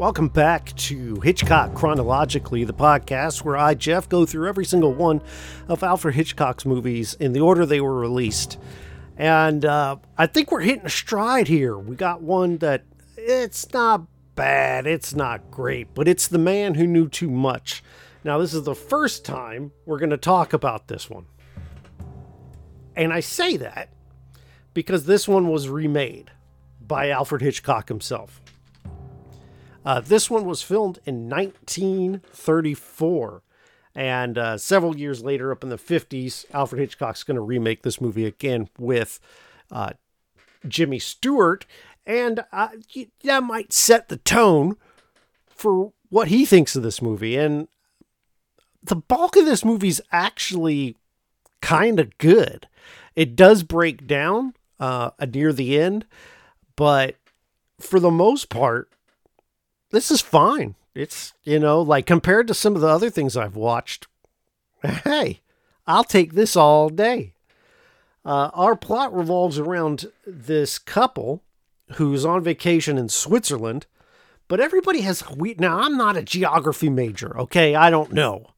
Welcome back to Hitchcock Chronologically, the podcast where I, Jeff, go through every single one of Alfred Hitchcock's movies in the order they were released. And uh, I think we're hitting a stride here. We got one that it's not bad, it's not great, but it's The Man Who Knew Too Much. Now, this is the first time we're going to talk about this one. And I say that because this one was remade by Alfred Hitchcock himself. Uh, this one was filmed in 1934. And uh, several years later, up in the 50s, Alfred Hitchcock's going to remake this movie again with uh, Jimmy Stewart. And uh, that might set the tone for what he thinks of this movie. And the bulk of this movie is actually kind of good. It does break down uh, near the end, but for the most part, this is fine. It's, you know, like compared to some of the other things I've watched, hey, I'll take this all day. Uh, our plot revolves around this couple who's on vacation in Switzerland, but everybody has we now I'm not a geography major, okay? I don't know.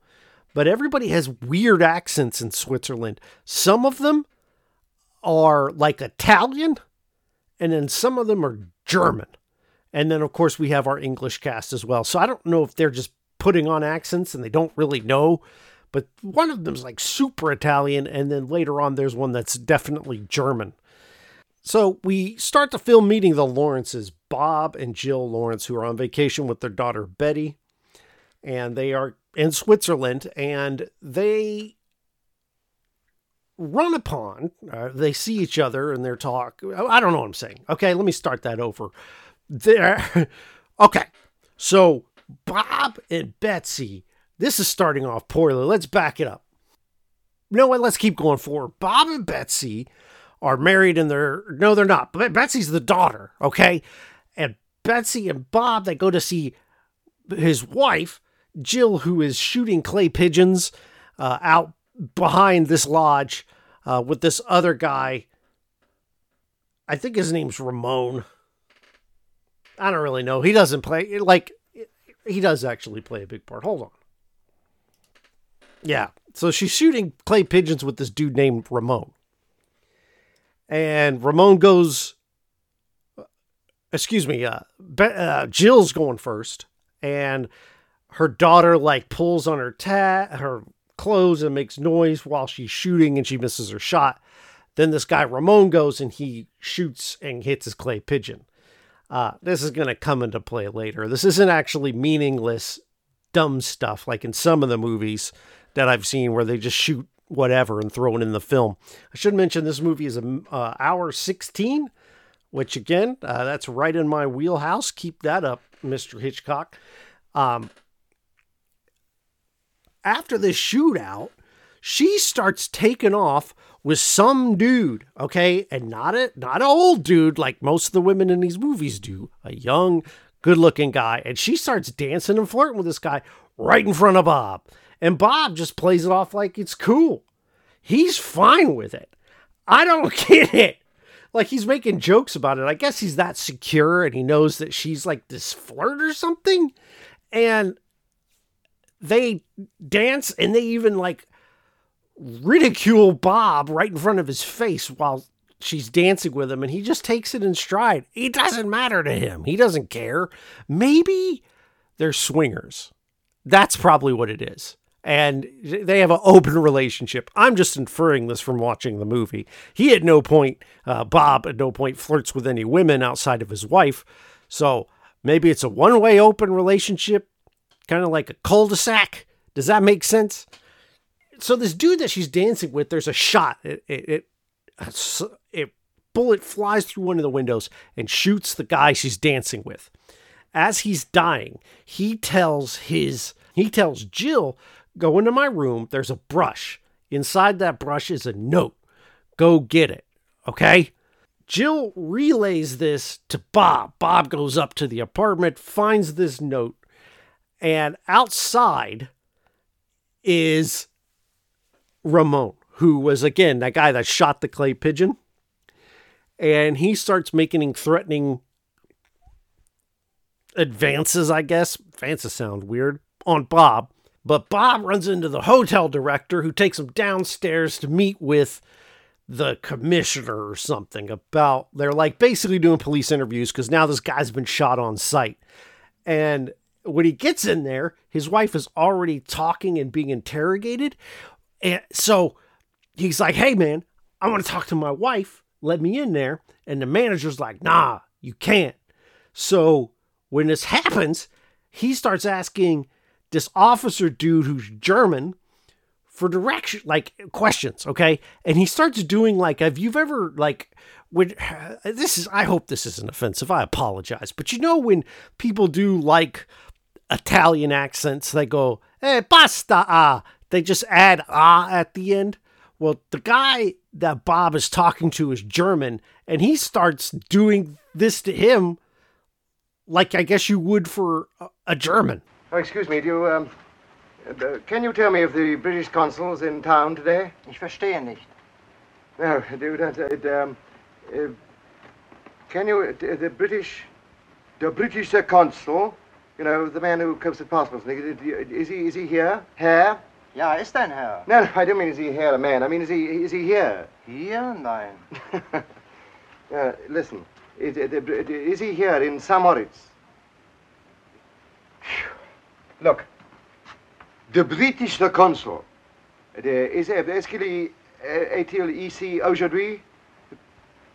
But everybody has weird accents in Switzerland. Some of them are like Italian, and then some of them are German. And then, of course, we have our English cast as well. So I don't know if they're just putting on accents and they don't really know. But one of them's like super Italian. And then later on, there's one that's definitely German. So we start the film meeting the Lawrences, Bob and Jill Lawrence, who are on vacation with their daughter Betty. And they are in Switzerland and they run upon, uh, they see each other and they're talk. I don't know what I'm saying. Okay, let me start that over there. okay, so Bob and Betsy, this is starting off poorly. Let's back it up. You know what? Let's keep going forward. Bob and Betsy are married and they're, no, they're not. But Betsy's the daughter, okay? And Betsy and Bob, they go to see his wife, Jill, who is shooting clay pigeons uh, out behind this lodge uh, with this other guy. I think his name's Ramon. I don't really know. He doesn't play like he does actually play a big part. Hold on. Yeah. So she's shooting clay pigeons with this dude named Ramon. And Ramon goes excuse me, uh, uh, Jill's going first and her daughter like pulls on her ta- her clothes and makes noise while she's shooting and she misses her shot. Then this guy Ramon goes and he shoots and hits his clay pigeon. Uh, this is going to come into play later. This isn't actually meaningless, dumb stuff like in some of the movies that I've seen where they just shoot whatever and throw it in the film. I should mention this movie is an uh, hour 16, which again, uh, that's right in my wheelhouse. Keep that up, Mr. Hitchcock. Um, after this shootout, she starts taking off with some dude, okay, and not a not an old dude like most of the women in these movies do, a young, good-looking guy, and she starts dancing and flirting with this guy right in front of Bob. And Bob just plays it off like it's cool. He's fine with it. I don't get it. Like he's making jokes about it. I guess he's that secure and he knows that she's like this flirt or something. And they dance and they even like ridicule Bob right in front of his face while she's dancing with him and he just takes it in stride. It doesn't matter to him. He doesn't care. Maybe they're swingers. That's probably what it is. And they have an open relationship. I'm just inferring this from watching the movie. He at no point, uh, Bob at no point flirts with any women outside of his wife. So maybe it's a one way open relationship, kind of like a cul de sac. Does that make sense? So this dude that she's dancing with, there's a shot. It, it, it, it bullet flies through one of the windows and shoots the guy she's dancing with. As he's dying, he tells his he tells Jill, "Go into my room. There's a brush. Inside that brush is a note. Go get it." Okay? Jill relays this to Bob. Bob goes up to the apartment, finds this note, and outside is Ramon, who was again that guy that shot the clay pigeon. And he starts making threatening advances, I guess. Advances sound weird on Bob. But Bob runs into the hotel director who takes him downstairs to meet with the commissioner or something about they're like basically doing police interviews because now this guy's been shot on site. And when he gets in there, his wife is already talking and being interrogated. And so he's like, Hey man, I want to talk to my wife. Let me in there. And the manager's like, Nah, you can't. So when this happens, he starts asking this officer dude who's German for direction, like questions, okay? And he starts doing like, have you ever like when this is? I hope this isn't offensive. I apologize, but you know when people do like Italian accents, they go, "Hey, basta ah," they just add ah at the end. Well, the guy that Bob is talking to is German, and he starts doing this to him like I guess you would for a German. Oh, excuse me, do you, um, uh, can you tell me if the British consul's in town today? Ich verstehe nicht. No, do that. It, um, uh, can you, uh, the British, the British consul, you know, the man who comes with passports, is he, is he here? Here? Ja, ist ein Herr. No, no, I don't mean is he here, a man. I mean, is he, is he here? Hier? Nein. uh, listen, is, uh, is he here in St. Moritz? Look, the British the consul, uh, uh, the, is, est-ce qu'il est-il ici aujourd'hui?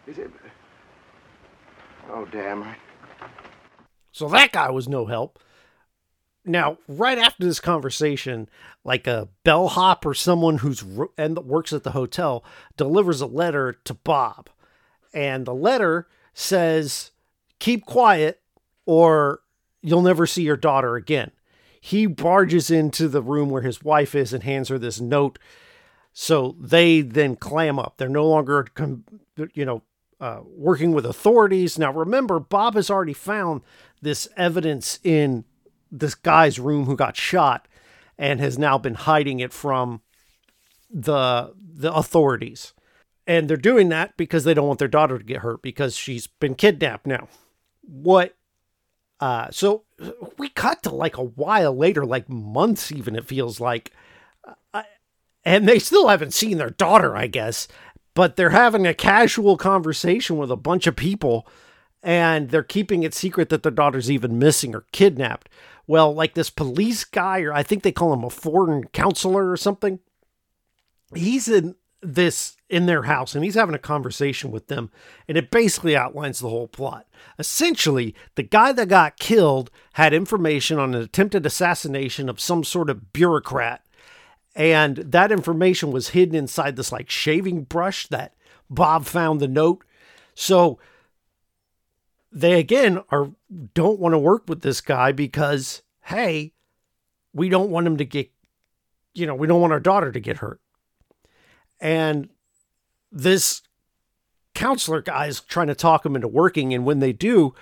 Is it? Oh, damn. So that guy was no help. Now, right after this conversation, like a bellhop or someone who's and works at the hotel delivers a letter to Bob, and the letter says, "Keep quiet, or you'll never see your daughter again." He barges into the room where his wife is and hands her this note. So they then clam up. They're no longer, you know, uh, working with authorities. Now, remember, Bob has already found this evidence in this guy's room who got shot and has now been hiding it from the the authorities. And they're doing that because they don't want their daughter to get hurt because she's been kidnapped now. What uh so we cut to like a while later, like months even it feels like uh, and they still haven't seen their daughter, I guess, but they're having a casual conversation with a bunch of people and they're keeping it secret that their daughter's even missing or kidnapped. Well, like this police guy, or I think they call him a foreign counselor or something, he's in this in their house and he's having a conversation with them and it basically outlines the whole plot. Essentially, the guy that got killed had information on an attempted assassination of some sort of bureaucrat and that information was hidden inside this like shaving brush that Bob found the note. So they again are don't want to work with this guy because hey, we don't want him to get you know, we don't want our daughter to get hurt. And this counselor guy is trying to talk him into working and when they do,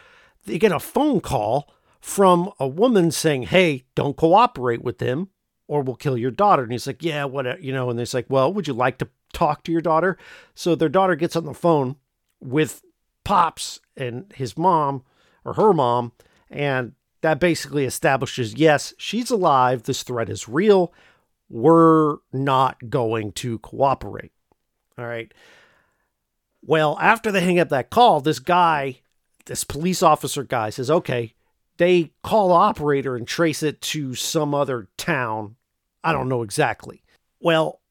they get a phone call from a woman saying, "Hey, don't cooperate with him or we'll kill your daughter." And he's like, "Yeah, what, you know." And they're like, "Well, would you like to talk to your daughter?" So their daughter gets on the phone with Pops and his mom or her mom, and that basically establishes yes, she's alive. This threat is real. We're not going to cooperate. All right. Well, after they hang up that call, this guy, this police officer guy says, okay, they call the operator and trace it to some other town. I don't know exactly. Well,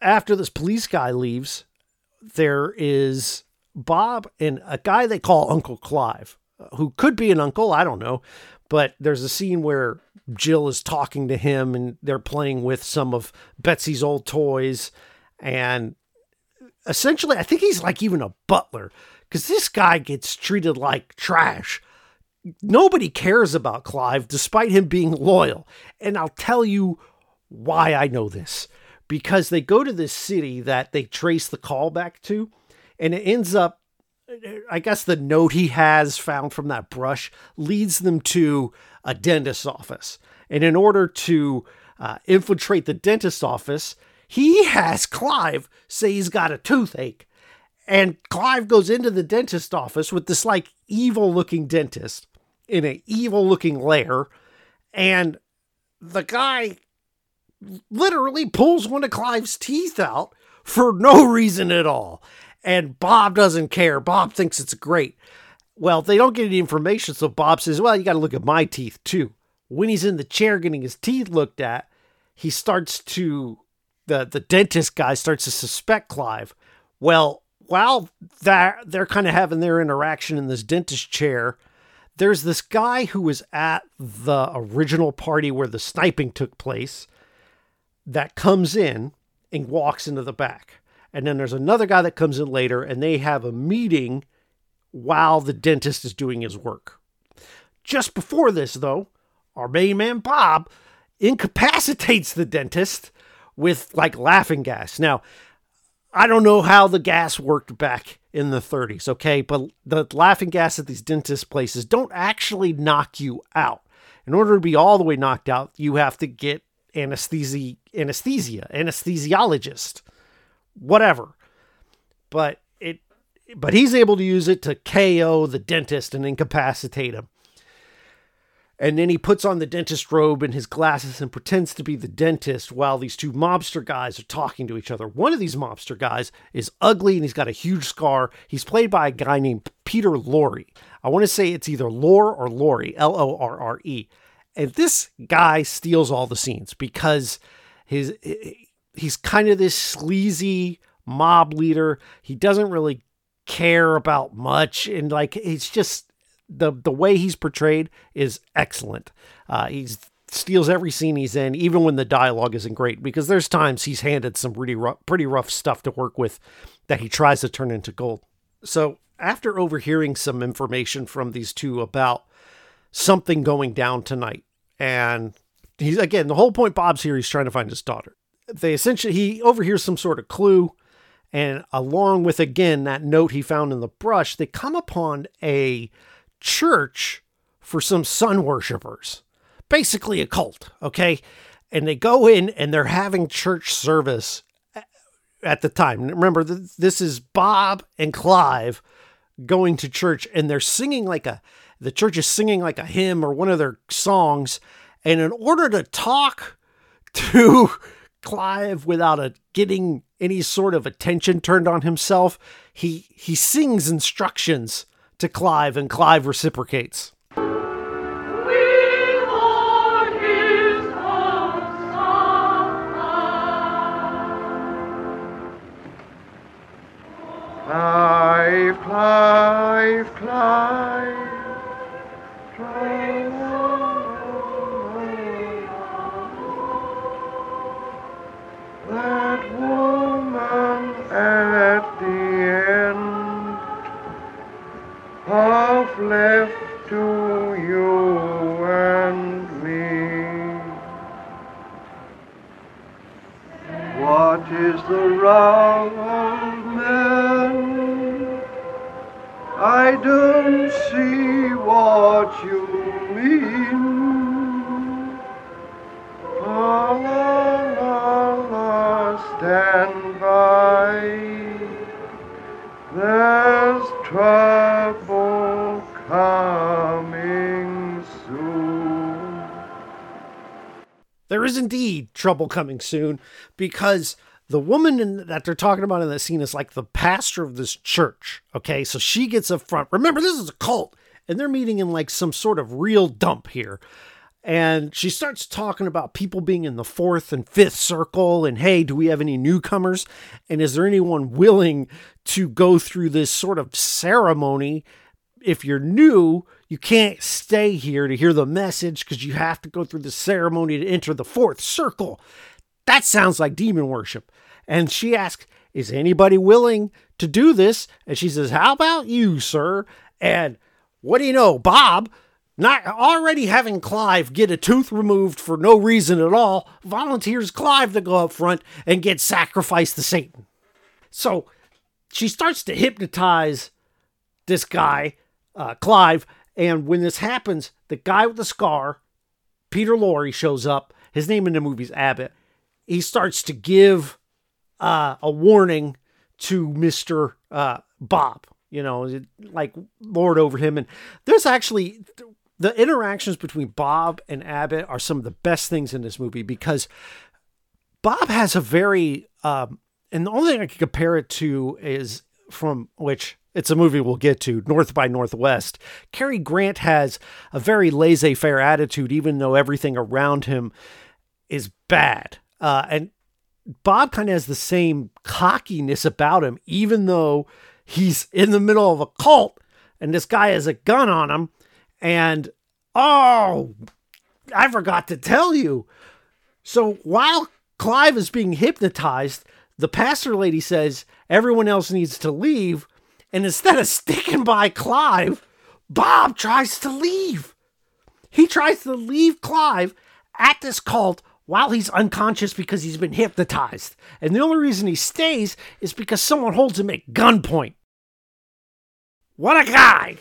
after this police guy leaves, there is Bob and a guy they call Uncle Clive, uh, who could be an uncle, I don't know. But there's a scene where Jill is talking to him and they're playing with some of Betsy's old toys. And essentially, I think he's like even a butler because this guy gets treated like trash. Nobody cares about Clive despite him being loyal. And I'll tell you why I know this because they go to this city that they trace the call back to and it ends up I guess the note he has found from that brush leads them to a dentist's office. And in order to uh, infiltrate the dentist's office, he has Clive say he's got a toothache. And Clive goes into the dentist's office with this like evil looking dentist. in a evil looking lair, and the guy literally pulls one of Clive's teeth out for no reason at all. And Bob doesn't care. Bob thinks it's great. Well, they don't get any information, so Bob says, Well, you got to look at my teeth too. When he's in the chair getting his teeth looked at, he starts to, the, the dentist guy starts to suspect Clive. Well, while that they're kind of having their interaction in this dentist chair, there's this guy who was at the original party where the sniping took place that comes in and walks into the back. And then there's another guy that comes in later and they have a meeting while the dentist is doing his work. Just before this, though, our main man Bob incapacitates the dentist with like laughing gas. Now, I don't know how the gas worked back in the 30s, okay? But the laughing gas at these dentist places don't actually knock you out. In order to be all the way knocked out, you have to get anesthesia, anesthesia, anesthesiologist, whatever. But it, but he's able to use it to KO the dentist and incapacitate him. And then he puts on the dentist robe and his glasses and pretends to be the dentist while these two mobster guys are talking to each other. One of these mobster guys is ugly and he's got a huge scar. He's played by a guy named Peter Lorre. I want to say it's either Lore or Lorre, L O R R E. And this guy steals all the scenes because his he's kind of this sleazy mob leader. He doesn't really care about much and like it's just the the way he's portrayed is excellent. Uh, he steals every scene he's in, even when the dialogue isn't great, because there's times he's handed some pretty rough, pretty rough stuff to work with that he tries to turn into gold. So after overhearing some information from these two about something going down tonight, and he's again the whole point Bob's here, he's trying to find his daughter. They essentially he overhears some sort of clue. And along with again that note he found in the brush, they come upon a church for some sun worshippers, basically a cult, okay? And they go in and they're having church service at the time. Remember, this is Bob and Clive going to church and they're singing like a, the church is singing like a hymn or one of their songs. And in order to talk to Clive without a, getting any sort of attention turned on himself, he, he sings instructions to Clive, and Clive reciprocates. Clive, Clive, Clive, Clive. Trouble coming soon because the woman in, that they're talking about in the scene is like the pastor of this church. Okay, so she gets up front. Remember, this is a cult, and they're meeting in like some sort of real dump here. And she starts talking about people being in the fourth and fifth circle. And hey, do we have any newcomers? And is there anyone willing to go through this sort of ceremony? If you're new, you can't stay here to hear the message because you have to go through the ceremony to enter the fourth circle. That sounds like demon worship. And she asks, Is anybody willing to do this? And she says, How about you, sir? And what do you know, Bob? Not already having Clive get a tooth removed for no reason at all, volunteers Clive to go up front and get sacrificed to Satan. So she starts to hypnotize this guy, uh, Clive, and when this happens, the guy with the scar, Peter Lorre, shows up. His name in the movie is Abbott. He starts to give uh, a warning to Mister uh, Bob. You know, like lord over him. And there's actually the interactions between Bob and Abbott are some of the best things in this movie because Bob has a very, um, and the only thing I can compare it to is from which it's a movie we'll get to, North by Northwest. Cary Grant has a very laissez faire attitude, even though everything around him is bad. Uh, and Bob kind of has the same cockiness about him, even though he's in the middle of a cult and this guy has a gun on him. And oh, I forgot to tell you. So while Clive is being hypnotized, the pastor lady says everyone else needs to leave. And instead of sticking by Clive, Bob tries to leave. He tries to leave Clive at this cult while he's unconscious because he's been hypnotized. And the only reason he stays is because someone holds him at gunpoint. What a guy!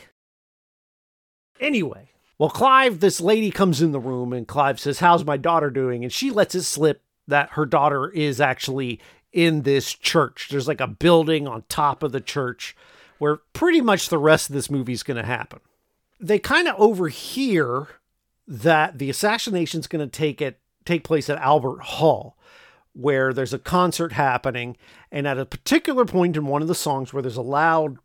Anyway, well, Clive, this lady comes in the room and Clive says, How's my daughter doing? And she lets it slip that her daughter is actually in this church. There's like a building on top of the church where pretty much the rest of this movie is going to happen. They kind of overhear that the assassination is going to take it take place at Albert Hall, where there's a concert happening, and at a particular point in one of the songs where there's a loud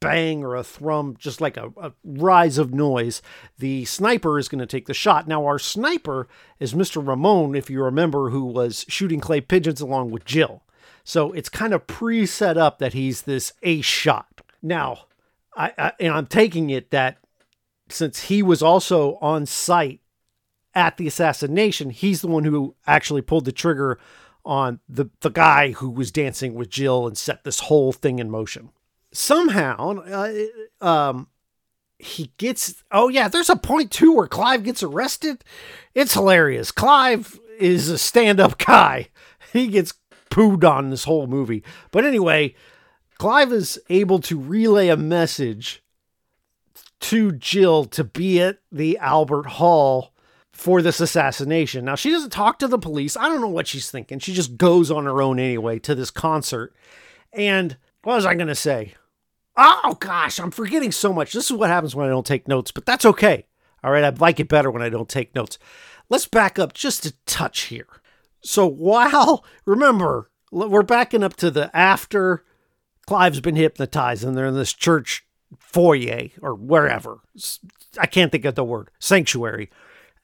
bang or a thrum, just like a, a rise of noise, the sniper is going to take the shot. Now, our sniper is Mr. Ramon, if you remember, who was shooting clay pigeons along with Jill. So it's kind of pre set up that he's this ace shot. Now, I, I and I'm taking it that since he was also on site at the assassination, he's the one who actually pulled the trigger on the the guy who was dancing with Jill and set this whole thing in motion. Somehow, uh, um, he gets. Oh yeah, there's a point too where Clive gets arrested. It's hilarious. Clive is a stand-up guy. He gets pooed on this whole movie. But anyway, Clive is able to relay a message to Jill to be at the Albert Hall for this assassination. Now, she doesn't talk to the police. I don't know what she's thinking. She just goes on her own anyway to this concert. And what was I going to say? Oh, gosh, I'm forgetting so much. This is what happens when I don't take notes, but that's okay. All right, I like it better when I don't take notes. Let's back up just a touch here. So, while, remember, we're backing up to the after Clive's been hypnotized and they're in this church foyer or wherever. I can't think of the word sanctuary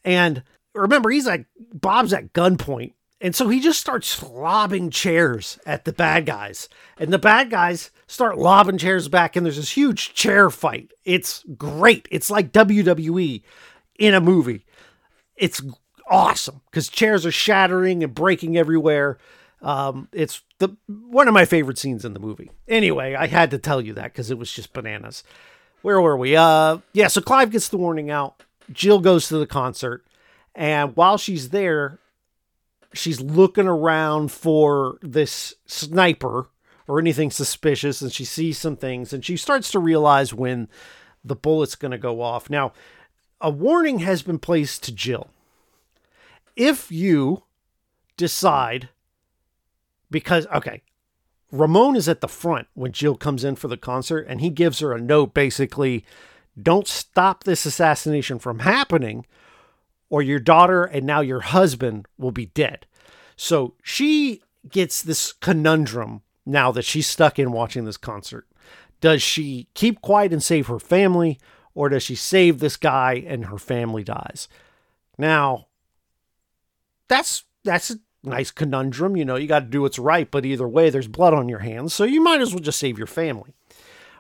and remember, he's like, Bob's at gunpoint. And so he just starts lobbing chairs at the bad guys. And the bad guys start lobbing chairs back, and there's this huge chair fight. It's great. It's like WWE in a movie. It's awesome because chairs are shattering and breaking everywhere. Um, it's the one of my favorite scenes in the movie. Anyway, I had to tell you that because it was just bananas. Where were we? Uh, yeah. So Clive gets the warning out. Jill goes to the concert, and while she's there, she's looking around for this sniper or anything suspicious, and she sees some things, and she starts to realize when the bullet's going to go off. Now, a warning has been placed to Jill. If you decide, because, okay, Ramon is at the front when Jill comes in for the concert, and he gives her a note basically don't stop this assassination from happening, or your daughter and now your husband will be dead. So she gets this conundrum now that she's stuck in watching this concert. Does she keep quiet and save her family, or does she save this guy and her family dies? Now, that's that's nice conundrum. You know, you got to do what's right, but either way, there's blood on your hands, so you might as well just save your family.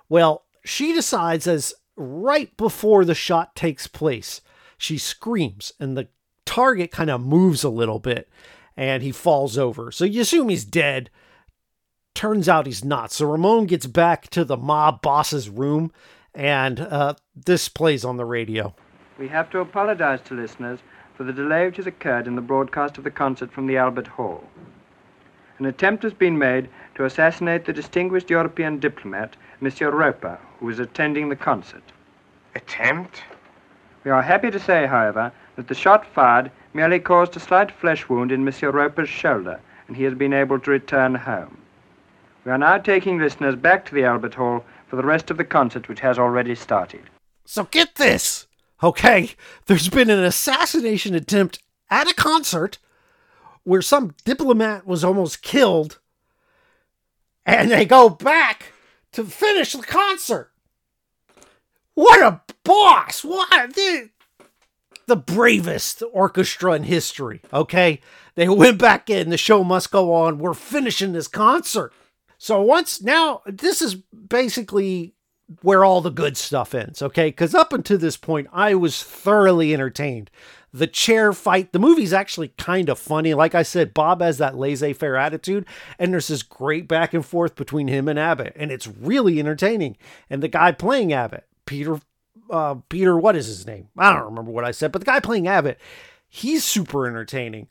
Well, she decides as right before the shot takes place, she screams and the target kind of moves a little bit and he falls over. So you assume he's dead. Turns out he's not. So Ramon gets back to the mob boss's room and uh, this plays on the radio. We have to apologize to listeners for the delay which has occurred in the broadcast of the concert from the Albert Hall. An attempt has been made to assassinate the distinguished European diplomat, Monsieur Ropa, who was attending the concert. Attempt? We are happy to say, however, that the shot fired merely caused a slight flesh wound in Monsieur Ropa's shoulder, and he has been able to return home. We are now taking listeners back to the Albert Hall for the rest of the concert, which has already started. So get this! Okay, there's been an assassination attempt at a concert where some diplomat was almost killed, and they go back to finish the concert. What a boss! What the, the bravest orchestra in history. Okay, they went back in. The show must go on. We're finishing this concert. So once now, this is basically where all the good stuff ends, okay? Because up until this point, I was thoroughly entertained. The chair fight, the movie's actually kind of funny. Like I said, Bob has that laissez faire attitude, and there's this great back and forth between him and Abbott, and it's really entertaining. And the guy playing Abbott, Peter, uh, Peter, what is his name? I don't remember what I said, but the guy playing Abbott, he's super entertaining.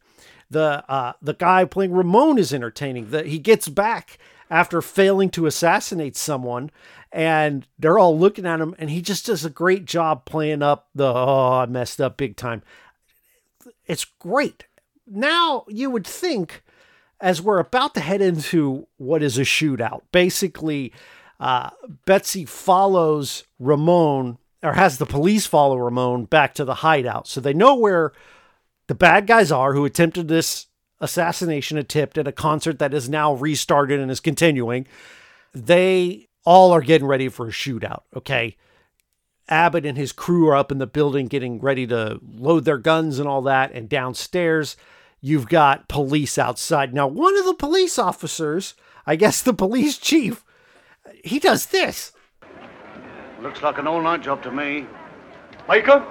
The uh, the guy playing Ramon is entertaining. That he gets back after failing to assassinate someone and they're all looking at him and he just does a great job playing up the oh I messed up big time. It's great. Now you would think as we're about to head into what is a shootout, basically uh, Betsy follows Ramon or has the police follow Ramon back to the hideout. So they know where the bad guys are who attempted this assassination attempt at a concert that is now restarted and is continuing. They all are getting ready for a shootout, okay? Abbott and his crew are up in the building getting ready to load their guns and all that. And downstairs, you've got police outside. Now, one of the police officers, I guess the police chief, he does this. Looks like an all night job to me. Baker?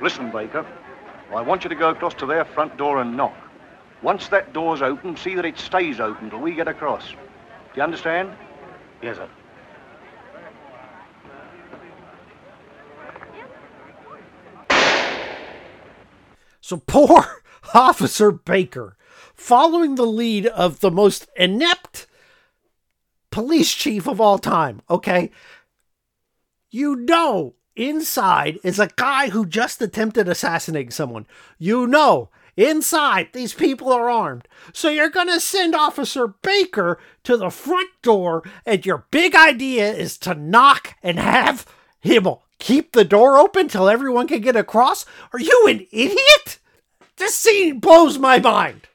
Listen, Baker. I want you to go across to their front door and knock. Once that door's open, see that it stays open till we get across. Do you understand? Yes, sir. So poor Officer Baker, following the lead of the most inept police chief of all time, okay? You know inside is a guy who just attempted assassinating someone. You know inside these people are armed. So you're going to send Officer Baker to the front door, and your big idea is to knock and have him keep the door open till everyone can get across? Are you an idiot? This scene blows my mind.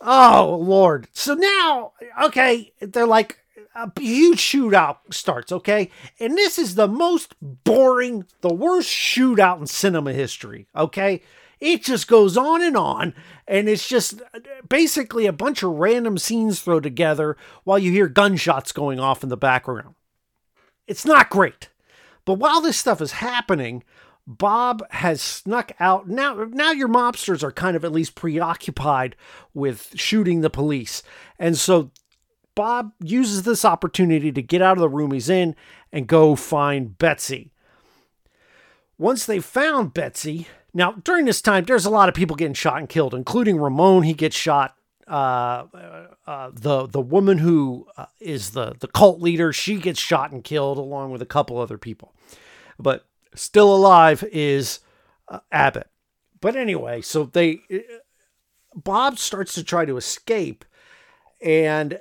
Oh, Lord. So now, okay, they're like, a huge shootout starts, okay? And this is the most boring, the worst shootout in cinema history, okay? It just goes on and on, and it's just basically a bunch of random scenes thrown together while you hear gunshots going off in the background. It's not great. But while this stuff is happening, Bob has snuck out. Now, now your mobsters are kind of at least preoccupied with shooting the police. And so Bob uses this opportunity to get out of the room he's in and go find Betsy. Once they found Betsy, now during this time, there's a lot of people getting shot and killed, including Ramon. He gets shot. Uh, uh, the the woman who uh, is the the cult leader, she gets shot and killed along with a couple other people. But still alive is uh, Abbott. But anyway, so they uh, Bob starts to try to escape, and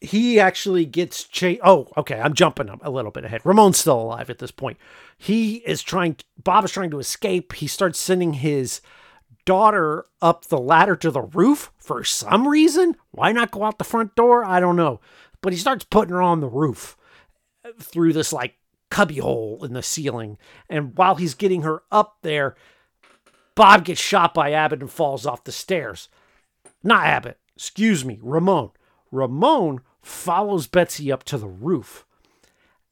he actually gets chased. Oh, okay. I'm jumping a little bit ahead. Ramon's still alive at this point. He is trying, Bob is trying to escape. He starts sending his daughter up the ladder to the roof for some reason. Why not go out the front door? I don't know. But he starts putting her on the roof uh, through this like cubby hole in the ceiling. And while he's getting her up there, Bob gets shot by Abbott and falls off the stairs. Not Abbott, excuse me, Ramon. Ramon follows Betsy up to the roof.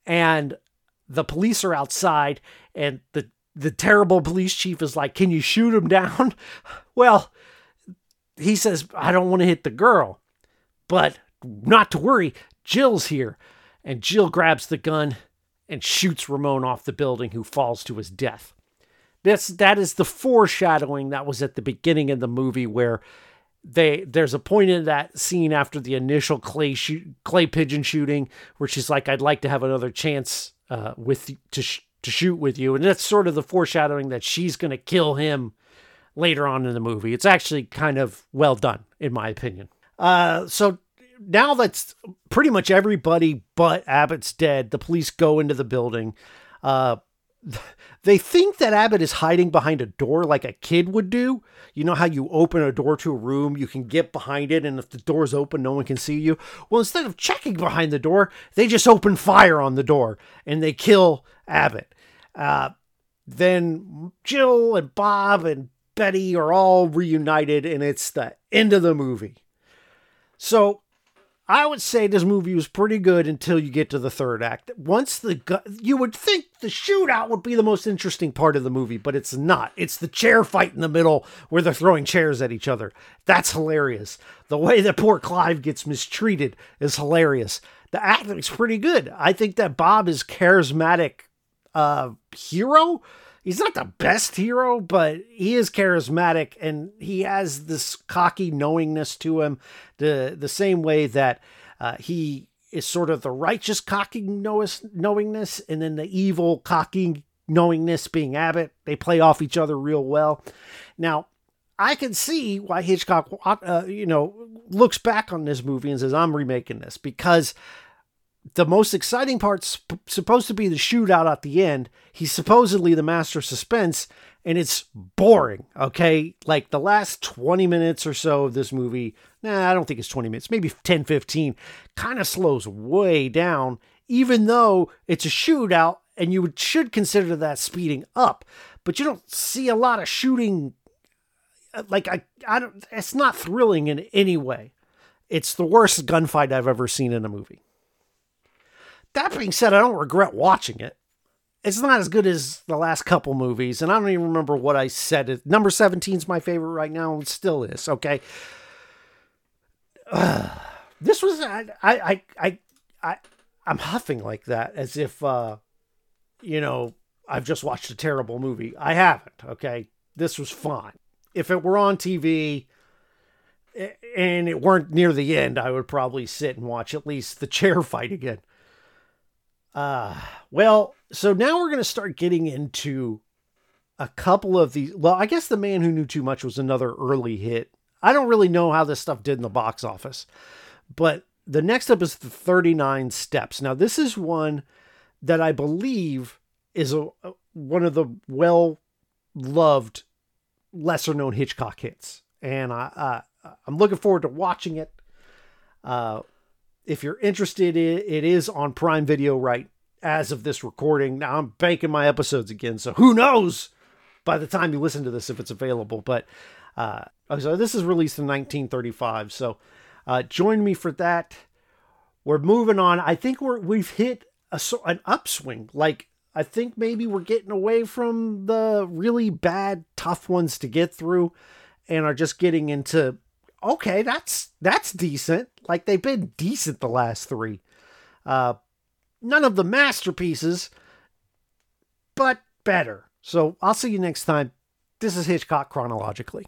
And the police are outside, and the, the terrible police chief is like, Can you shoot him down? Well, he says, I don't want to hit the girl. But not to worry, Jill's here. And Jill grabs the gun and shoots Ramon off the building, who falls to his death. This, that is the foreshadowing that was at the beginning of the movie where they there's a point in that scene after the initial clay shoot, clay pigeon shooting where she's like I'd like to have another chance uh, with to sh- to shoot with you. And that's sort of the foreshadowing that she's going to kill him later on in the movie. It's actually kind of well done in my opinion. Uh, so now that's pretty much everybody but Abbott's dead the police go into the building. Uh, they think that Abbott is hiding behind a door like a kid would do. You know how you open a door to a room, you can get behind it, and if the door's open, no one can see you? Well, instead of checking behind the door, they just open fire on the door and they kill Abbott. Uh, then Jill and Bob and Betty are all reunited, and it's the end of the movie. So I would say this movie was pretty good until you get to the third act. Once the gu- you would think the shootout would be the most interesting part of the movie, but it's not. It's the chair fight in the middle where they're throwing chairs at each other. That's hilarious. The way that poor Clive gets mistreated is hilarious. The acting's pretty good. I think that Bob is charismatic uh hero. He's not the best hero, but he is charismatic and he has this cocky knowingness to him, the the same way that uh, he is sort of the righteous cocky knowingness, and then the evil cocky knowingness being Abbott. They play off each other real well. Now, I can see why Hitchcock, uh, you know, looks back on this movie and says, "I'm remaking this," because the most exciting part's supposed to be the shootout at the end. He's supposedly the master of suspense, and it's boring. Okay. Like the last 20 minutes or so of this movie, nah, I don't think it's 20 minutes, maybe 10, 15, kind of slows way down, even though it's a shootout, and you should consider that speeding up. But you don't see a lot of shooting. Uh, like, I, I don't, it's not thrilling in any way. It's the worst gunfight I've ever seen in a movie. That being said, I don't regret watching it. It's not as good as the last couple movies, and I don't even remember what I said. Number 17 is my favorite right now, and still is, okay? Uh, this was, I, I, I, I, I'm huffing like that as if, uh, you know, I've just watched a terrible movie. I haven't, okay? This was fine. If it were on TV, and it weren't near the end, I would probably sit and watch at least the chair fight again. Uh, well, so now we're going to start getting into a couple of these. Well, I guess The Man Who Knew Too Much was another early hit. I don't really know how this stuff did in the box office, but the next up is the 39 Steps. Now, this is one that I believe is a, one of the well loved, lesser known Hitchcock hits. And I, uh, I'm looking forward to watching it. Uh, if you're interested, it is on Prime Video right as of this recording. Now I'm banking my episodes again, so who knows by the time you listen to this if it's available. But uh, so this is released in 1935, so uh, join me for that. We're moving on. I think we're we've hit a an upswing. Like I think maybe we're getting away from the really bad, tough ones to get through, and are just getting into okay, that's that's decent. Like they've been decent the last three. Uh, none of the masterpieces, but better. So I'll see you next time. This is Hitchcock chronologically.